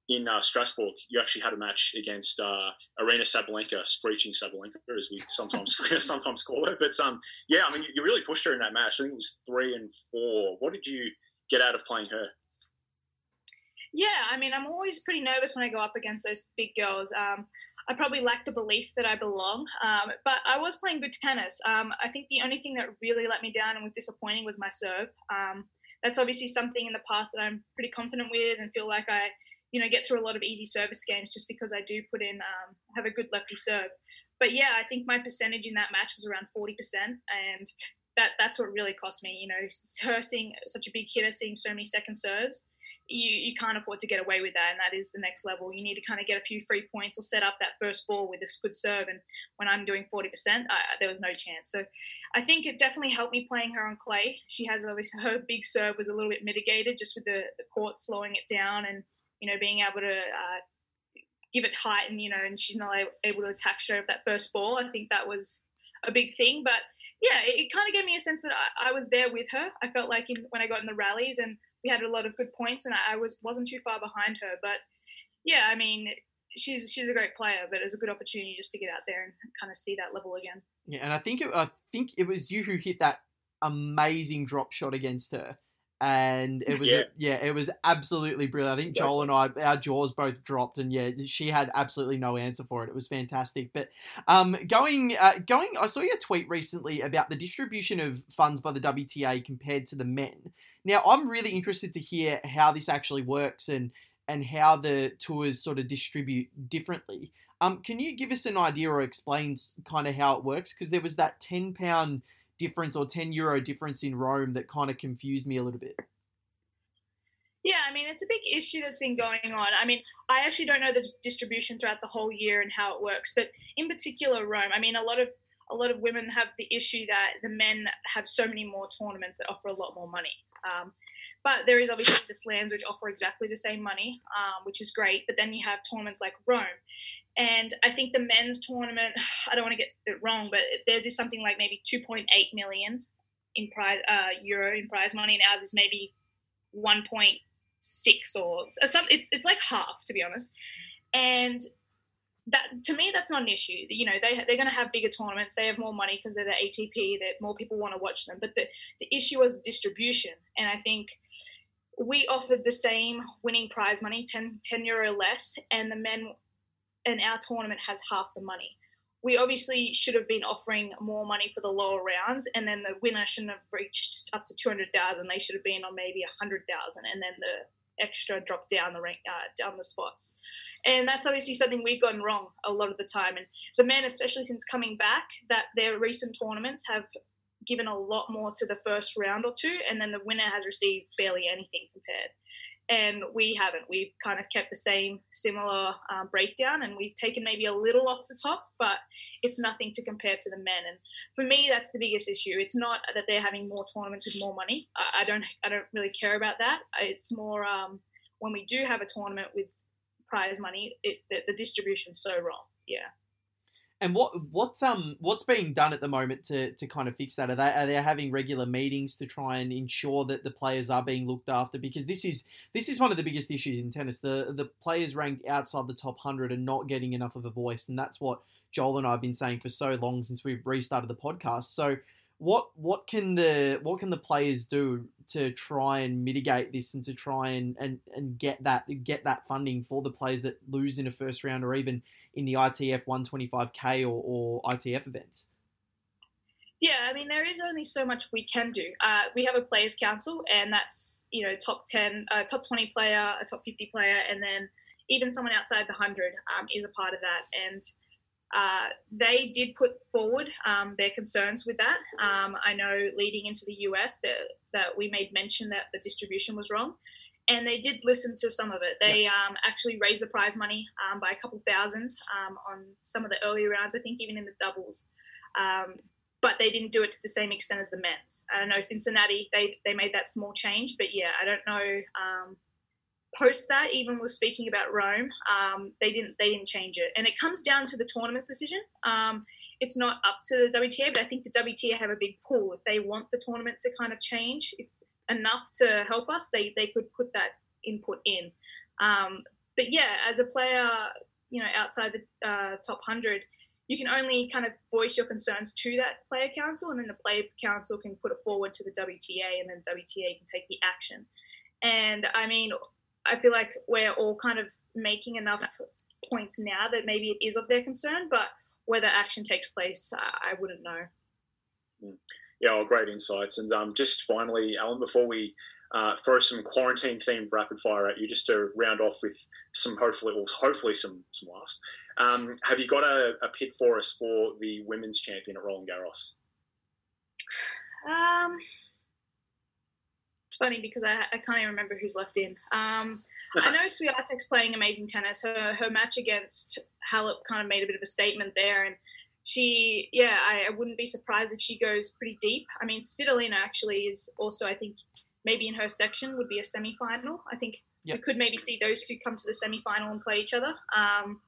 in uh, Strasbourg, you actually had a match against uh, Aryna Sabalenka, screeching Sabalenka, as we sometimes sometimes call her. But um, yeah, I mean, you really pushed her in that match. I think it was three and four. What did you get out of playing her? Yeah, I mean, I'm always pretty nervous when I go up against those big girls. Um, I probably lacked the belief that I belong, um, but I was playing good tennis. Um, I think the only thing that really let me down and was disappointing was my serve. Um, that's obviously something in the past that I'm pretty confident with and feel like I, you know, get through a lot of easy service games just because I do put in um, have a good lefty serve. But yeah, I think my percentage in that match was around forty percent, and that that's what really cost me. You know, her seeing such a big hitter, seeing so many second serves you, you can't afford to get away with that, and that is the next level. You need to kind of get a few free points or set up that first ball with a good serve. And when I'm doing 40%, I, there was no chance. So I think it definitely helped me playing her on clay. She has obviously her big serve was a little bit mitigated just with the, the court slowing it down and you know being able to uh, give it height and you know and she's not able to attack serve that first ball. I think that was a big thing, but yeah, it, it kind of gave me a sense that I, I was there with her. I felt like in, when I got in the rallies and we had a lot of good points, and I, I was wasn't too far behind her. But yeah, I mean, she's she's a great player, but it was a good opportunity just to get out there and kind of see that level again. Yeah, and I think it, I think it was you who hit that amazing drop shot against her and it was yeah. yeah. it was absolutely brilliant. I think Joel and I our jaws both dropped, and yeah, she had absolutely no answer for it. It was fantastic. But um, going uh, going, I saw your tweet recently about the distribution of funds by the WTA compared to the men. Now, I'm really interested to hear how this actually works and and how the tours sort of distribute differently. Um, can you give us an idea or explain kind of how it works? Because there was that ten pound difference or 10 euro difference in Rome that kind of confused me a little bit. Yeah, I mean, it's a big issue that's been going on. I mean, I actually don't know the distribution throughout the whole year and how it works, but in particular, Rome. I mean, a lot of a lot of women have the issue that the men have so many more tournaments that offer a lot more money. Um, but there is obviously the slams which offer exactly the same money, um, which is great. But then you have tournaments like Rome, and I think the men's tournament, I don't want to get it wrong, but theirs is something like maybe 2.8 million in prize uh, euro in prize money, and ours is maybe 1.6 or some. It's it's like half to be honest, and that to me that's not an issue. You know they they're going to have bigger tournaments. They have more money because they're the ATP. That more people want to watch them. But the the issue was distribution, and I think we offered the same winning prize money 10, 10 euro less, and the men and our tournament has half the money. We obviously should have been offering more money for the lower rounds, and then the winner shouldn't have reached up to two hundred thousand. They should have been on maybe a hundred thousand, and then the extra dropped down the rank, uh, down the spots. And that's obviously something we've gotten wrong a lot of the time. And the men, especially since coming back, that their recent tournaments have given a lot more to the first round or two, and then the winner has received barely anything compared and we haven't. We've kind of kept the same similar um, breakdown, and we've taken maybe a little off the top, but it's nothing to compare to the men. And for me, that's the biggest issue. It's not that they're having more tournaments with more money. I, I don't. I don't really care about that. It's more um, when we do have a tournament with prize money, it, the, the distribution's so wrong. Yeah. And what what's um what's being done at the moment to, to kind of fix that? Are they are they having regular meetings to try and ensure that the players are being looked after? Because this is this is one of the biggest issues in tennis. The the players ranked outside the top hundred are not getting enough of a voice, and that's what Joel and I have been saying for so long since we've restarted the podcast. So what what can the what can the players do to try and mitigate this and to try and, and, and get that get that funding for the players that lose in a first round or even in the ITF 125k or, or ITF events? Yeah, I mean there is only so much we can do. Uh, we have a players council, and that's you know top ten, uh, top twenty player, a top fifty player, and then even someone outside the hundred um, is a part of that. And uh, they did put forward um, their concerns with that. Um, I know leading into the US that that we made mention that the distribution was wrong and they did listen to some of it. They yeah. um, actually raised the prize money um, by a couple thousand um, on some of the early rounds, I think even in the doubles. Um, but they didn't do it to the same extent as the men's. I don't know Cincinnati; they they made that small change, but yeah, I don't know. Post that, even was speaking about Rome, um, they didn't they didn't change it, and it comes down to the tournament's decision. Um, it's not up to the WTA, but I think the WTA have a big pull. If they want the tournament to kind of change if, enough to help us, they they could put that input in. Um, but yeah, as a player, you know, outside the uh, top hundred, you can only kind of voice your concerns to that player council, and then the player council can put it forward to the WTA, and then WTA can take the action. And I mean, I feel like we're all kind of making enough points now that maybe it is of their concern, but whether action takes place, I, I wouldn't know. Yeah, well, great insights. And um, just finally, Ellen, before we uh, throw some quarantine themed rapid fire at you, just to round off with some hopefully, well, hopefully some some laughs. Um, have you got a, a, pick for us for the women's champion at Roland Garros? Um, funny because I, I can't even remember who's left in. Um, I know Swiatek's playing amazing tennis. Her her match against Halep kind of made a bit of a statement there, and she, yeah, I, I wouldn't be surprised if she goes pretty deep. I mean, Svitolina actually is also, I think, maybe in her section would be a semi-final. I think yep. we could maybe see those two come to the semi-final and play each other. Um,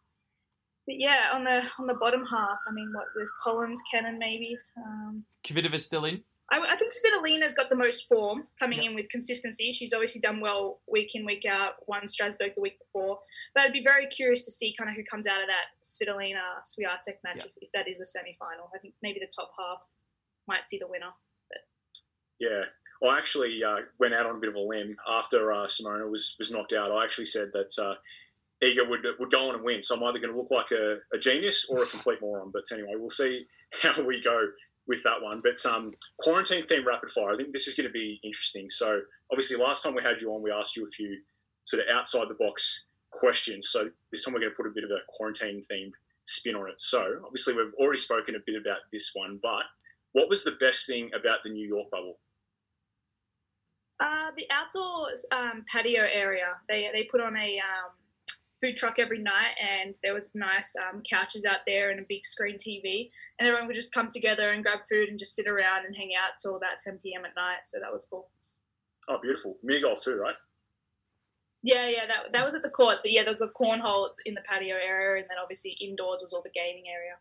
but yeah, on the on the bottom half, I mean, what there's Collins, Kenin, maybe. Um, Kvitova's still in. I, I think Svitolina's got the most form coming in with consistency. She's obviously done well week in, week out, won Strasbourg the week before. But I'd be very curious to see kind of who comes out of that Svitolina Swiatek match if, if, that is a semi final. I think maybe the top half might see the winner. But. Yeah. Well, I actually uh, went out on a bit of a limb after uh, Simona was, was knocked out. I actually said that uh, Iga would would go on and win. So I'm either going to look like a, a, genius or a complete moron. But anyway, we'll see how we go with that one. But um, quarantine theme rapid fire, I think this is going to be interesting. So obviously, last time we had you on, we asked you a few sort of outside the box questions. So this time we're going to put a bit of a quarantine themed spin on it. So obviously, we've already spoken a bit about this one, but what was the best thing about the New York bubble? Uh, the outdoor um, patio area. They they put on a um, food truck every night, and there was nice um, couches out there and a big screen TV, and everyone would just come together and grab food and just sit around and hang out till about 10 p.m. at night. So that was cool. Oh, beautiful! Mini golf too, right? Yeah, yeah, that that was at the courts, but yeah, there was a cornhole in the patio area, and then obviously indoors was all the gaming area.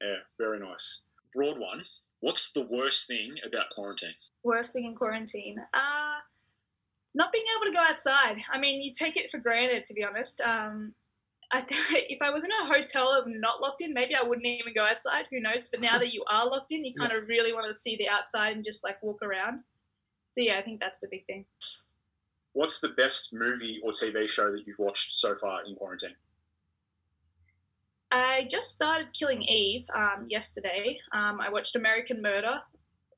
Yeah, very nice. Broad one. What's the worst thing about quarantine? Worst thing in quarantine? Uh not being able to go outside. I mean, you take it for granted, to be honest. Um, I, if I was in a hotel and not locked in, maybe I wouldn't even go outside. Who knows? But now that you are locked in, you kind yeah. of really want to see the outside and just like walk around. So yeah, I think that's the big thing. What's the best movie or TV show that you've watched so far in quarantine? I just started Killing Eve um, yesterday. Um, I watched American Murder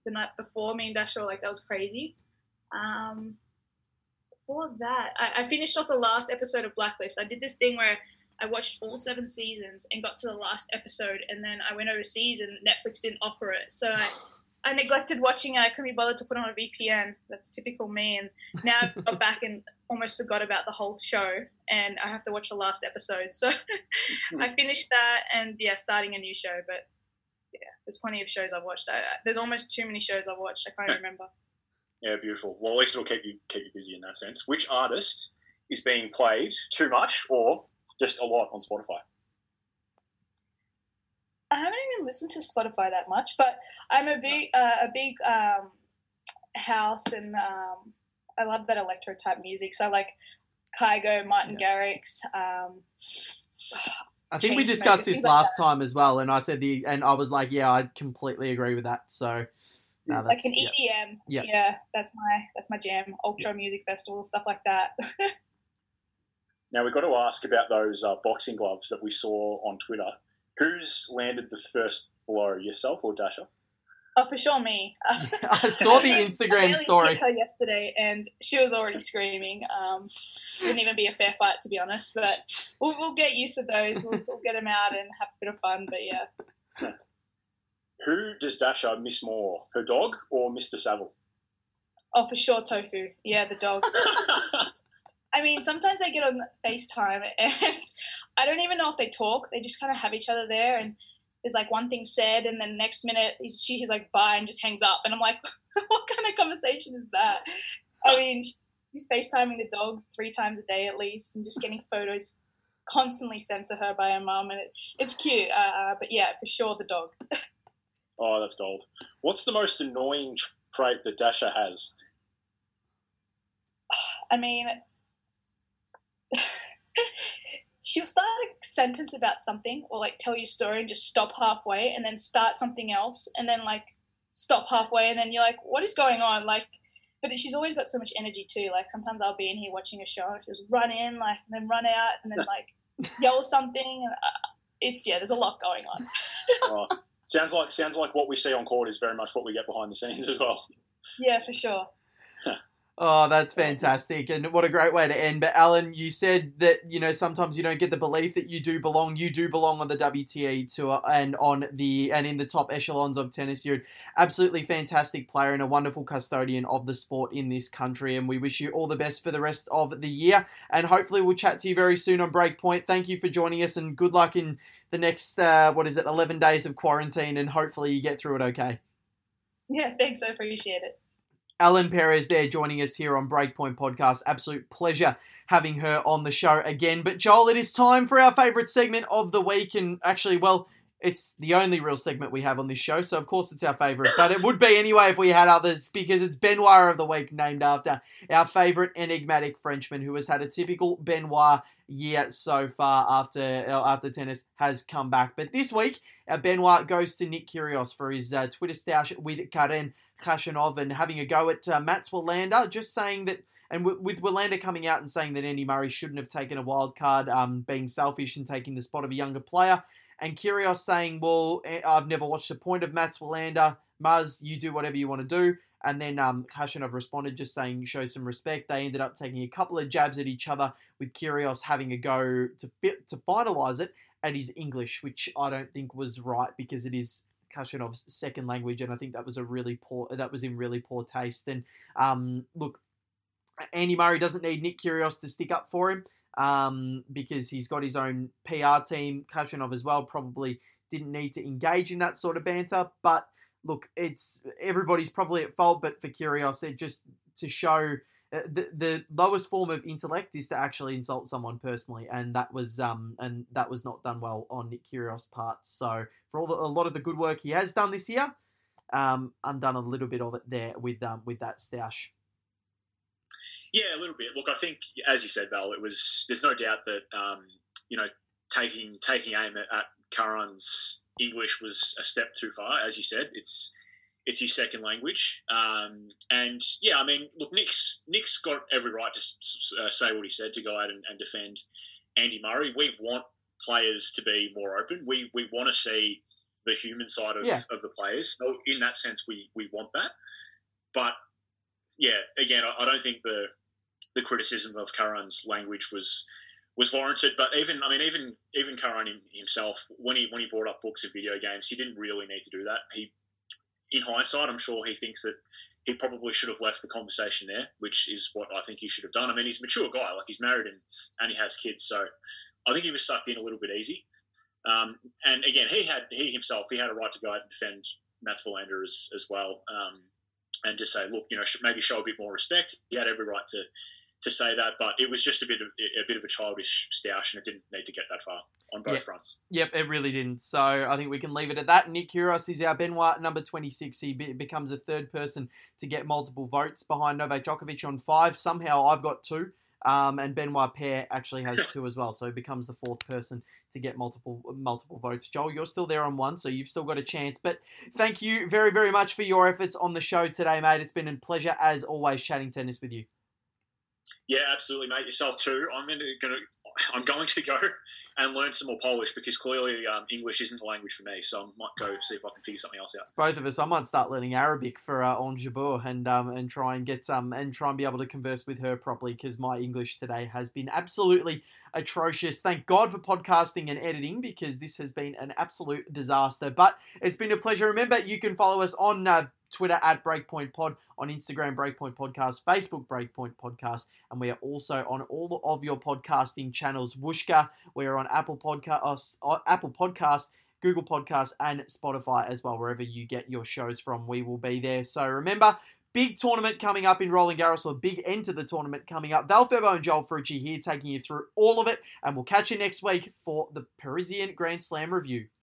the night before. Me and Dash were like, that was crazy. Um, before that, I, I finished off the last episode of Blacklist. I did this thing where I watched all seven seasons and got to the last episode, and then I went overseas and Netflix didn't offer it. So I, I neglected watching it. I couldn't be bothered to put on a VPN. That's typical me. And now I've got back and almost forgot about the whole show, and I have to watch the last episode. So I hmm. finished that, and yeah, starting a new show. But yeah, there's plenty of shows I've watched. I, there's almost too many shows I've watched. I can't remember. Yeah, beautiful. Well, at least it'll keep you keep you busy in that sense. Which artist is being played too much or just a lot on Spotify? I haven't even listened to Spotify that much, but I'm a big uh, a big um, house and um, I love that electro type music. So I like Kygo, Martin yeah. Garrix. Um, I think we discussed this last like time as well, and I said the and I was like, yeah, I completely agree with that. So no, like an EDM. Yeah. yeah, that's my that's my jam. Ultra Music Festival, stuff like that. now we've got to ask about those uh, boxing gloves that we saw on Twitter. Who's landed the first blow, yourself or Dasha? Oh, for sure, me. I saw the Instagram story. her yesterday, and she was already screaming. Um, wouldn't even be a fair fight, to be honest. But we'll, we'll get used to those. We'll, we'll, get them out and have a bit of fun. But yeah. Who does Dasha miss more, her dog or Mr. Saville? Oh, for sure, Tofu. Yeah, the dog. I mean, sometimes they get on FaceTime and I don't even know if they talk. They just kind of have each other there and there's like one thing said and then next minute she is like bye and just hangs up and I'm like, what kind of conversation is that? I mean, she's FaceTiming the dog three times a day at least, and just getting photos constantly sent to her by her mom and it, it's cute. Uh, but yeah, for sure, the dog. Oh, that's gold. What's the most annoying trait that Dasha has? I mean, she'll start a sentence about something or like tell you a story and just stop halfway and then start something else and then like stop halfway and then you're like, what is going on? Like, but she's always got so much energy too. Like sometimes I'll be in here watching a show and she'll just run in, like, and then run out and then like yell something. And uh, it's yeah, there's a lot going on. Sounds like sounds like what we see on court is very much what we get behind the scenes as well. Yeah, for sure. Oh, that's fantastic. And what a great way to end. But Ellen, you said that, you know, sometimes you don't get the belief that you do belong. You do belong on the WTA tour and on the and in the top echelons of tennis. You're an absolutely fantastic player and a wonderful custodian of the sport in this country. And we wish you all the best for the rest of the year. And hopefully we'll chat to you very soon on Breakpoint. Thank you for joining us and good luck in the next uh, what is it, eleven days of quarantine and hopefully you get through it okay. Yeah, thanks. I appreciate it. Ellen Perez there joining us here on Breakpoint Podcast. Absolute pleasure having her on the show again. But Joel, it is time for our favourite segment of the week. And actually, well, it's the only real segment we have on this show, so of course it's our favourite. But it would be anyway if we had others, because it's Benoit of the week, named after our favourite enigmatic Frenchman who has had a typical Benoit year so far after uh, after tennis has come back. But this week, uh, Benoit goes to Nick Kyrgios for his uh, Twitter stash with Karen Khachanov and having a go at uh, Mats Wilander, just saying that. And with Wilander coming out and saying that Andy Murray shouldn't have taken a wild card, um, being selfish and taking the spot of a younger player, and Kyrgios saying, "Well, eh, I've never watched the point of Mats Wilander. Muzz, you do whatever you want to do." And then um, responded, just saying, "Show some respect." They ended up taking a couple of jabs at each other, with Kyrgios having a go to to finalize it at his English, which I don't think was right because it is Khachanov's second language, and I think that was a really poor that was in really poor taste. And um, look, Andy Murray doesn't need Nick Kyrgios to stick up for him um, because he's got his own PR team. Khachanov as well probably didn't need to engage in that sort of banter, but look, it's everybody's probably at fault, but for Kyrgios, it just to show uh, the the lowest form of intellect is to actually insult someone personally, and that was um and that was not done well on Nick Kyrgios' part. So for all the, a lot of the good work he has done this year, um, undone a little bit of it there with um with that stoush. Yeah, a little bit. Look, I think as you said, Val, it was. There's no doubt that um, you know taking taking aim at, at Karen's English was a step too far. As you said, it's it's his second language. Um, and yeah, I mean, look, Nick's Nick's got every right to uh, say what he said to go out and, and, defend Andy Murray. We want players to be more open. We we want to see the human side of, yeah. of the players. So in that sense, we we want that. But yeah, again, I, I don't think the the criticism of Karen's language was was warranted. But even I mean, even even Karen himself, when he when he brought up books of video games, he didn't really need to do that. He in hindsight, I'm sure he thinks that he probably should have left the conversation there, which is what I think he should have done. I mean, he's a mature guy, like he's married and, and he has kids, so I think he was sucked in a little bit easy. Um, and again, he had he himself he had a right to go out and defend Mats Wilander as, as well, um, and just say, look, you know, maybe show a bit more respect. He had every right to to say that, but it was just a bit of a bit of a childish stoush, and it didn't need to get that far on both yep. fronts. Yep, it really didn't. So I think we can leave it at that. Nick Kyrgios is our Benoit number 26. He be- becomes the third person to get multiple votes behind Novak Djokovic on five. Somehow I've got two. Um, and Benoit Paire actually has two as well, so he becomes the fourth person to get multiple multiple votes. Joel, you're still there on one, so you've still got a chance. But thank you very very much for your efforts on the show today, mate. It's been a pleasure as always chatting tennis with you. Yeah, absolutely, mate. Yourself too. I'm going to I'm going to go and learn some more Polish because clearly um, English isn't the language for me. So I might go see if I can figure something else out. Both of us. I might start learning Arabic for uh, Ons Jabeur and um, and try and get some and try and be able to converse with her properly because my English today has been absolutely atrocious. Thank God for podcasting and editing because this has been an absolute disaster. But it's been a pleasure. Remember, you can follow us on uh, Twitter at Breakpoint Pod, on Instagram Breakpoint Podcast, Facebook Breakpoint Podcast, and we are also on all of your podcasting channels. Whooshkaa, we are on Apple Podcasts, uh, Apple Podcasts, Google Podcasts, and Spotify as well. Wherever you get your shows from, we will be there. So remember, big tournament coming up in Roland Garros, or big end to the tournament coming up. Dale Febo and Joel Frucci here taking you through all of it, and we'll catch you next week for the Parisian Grand Slam review.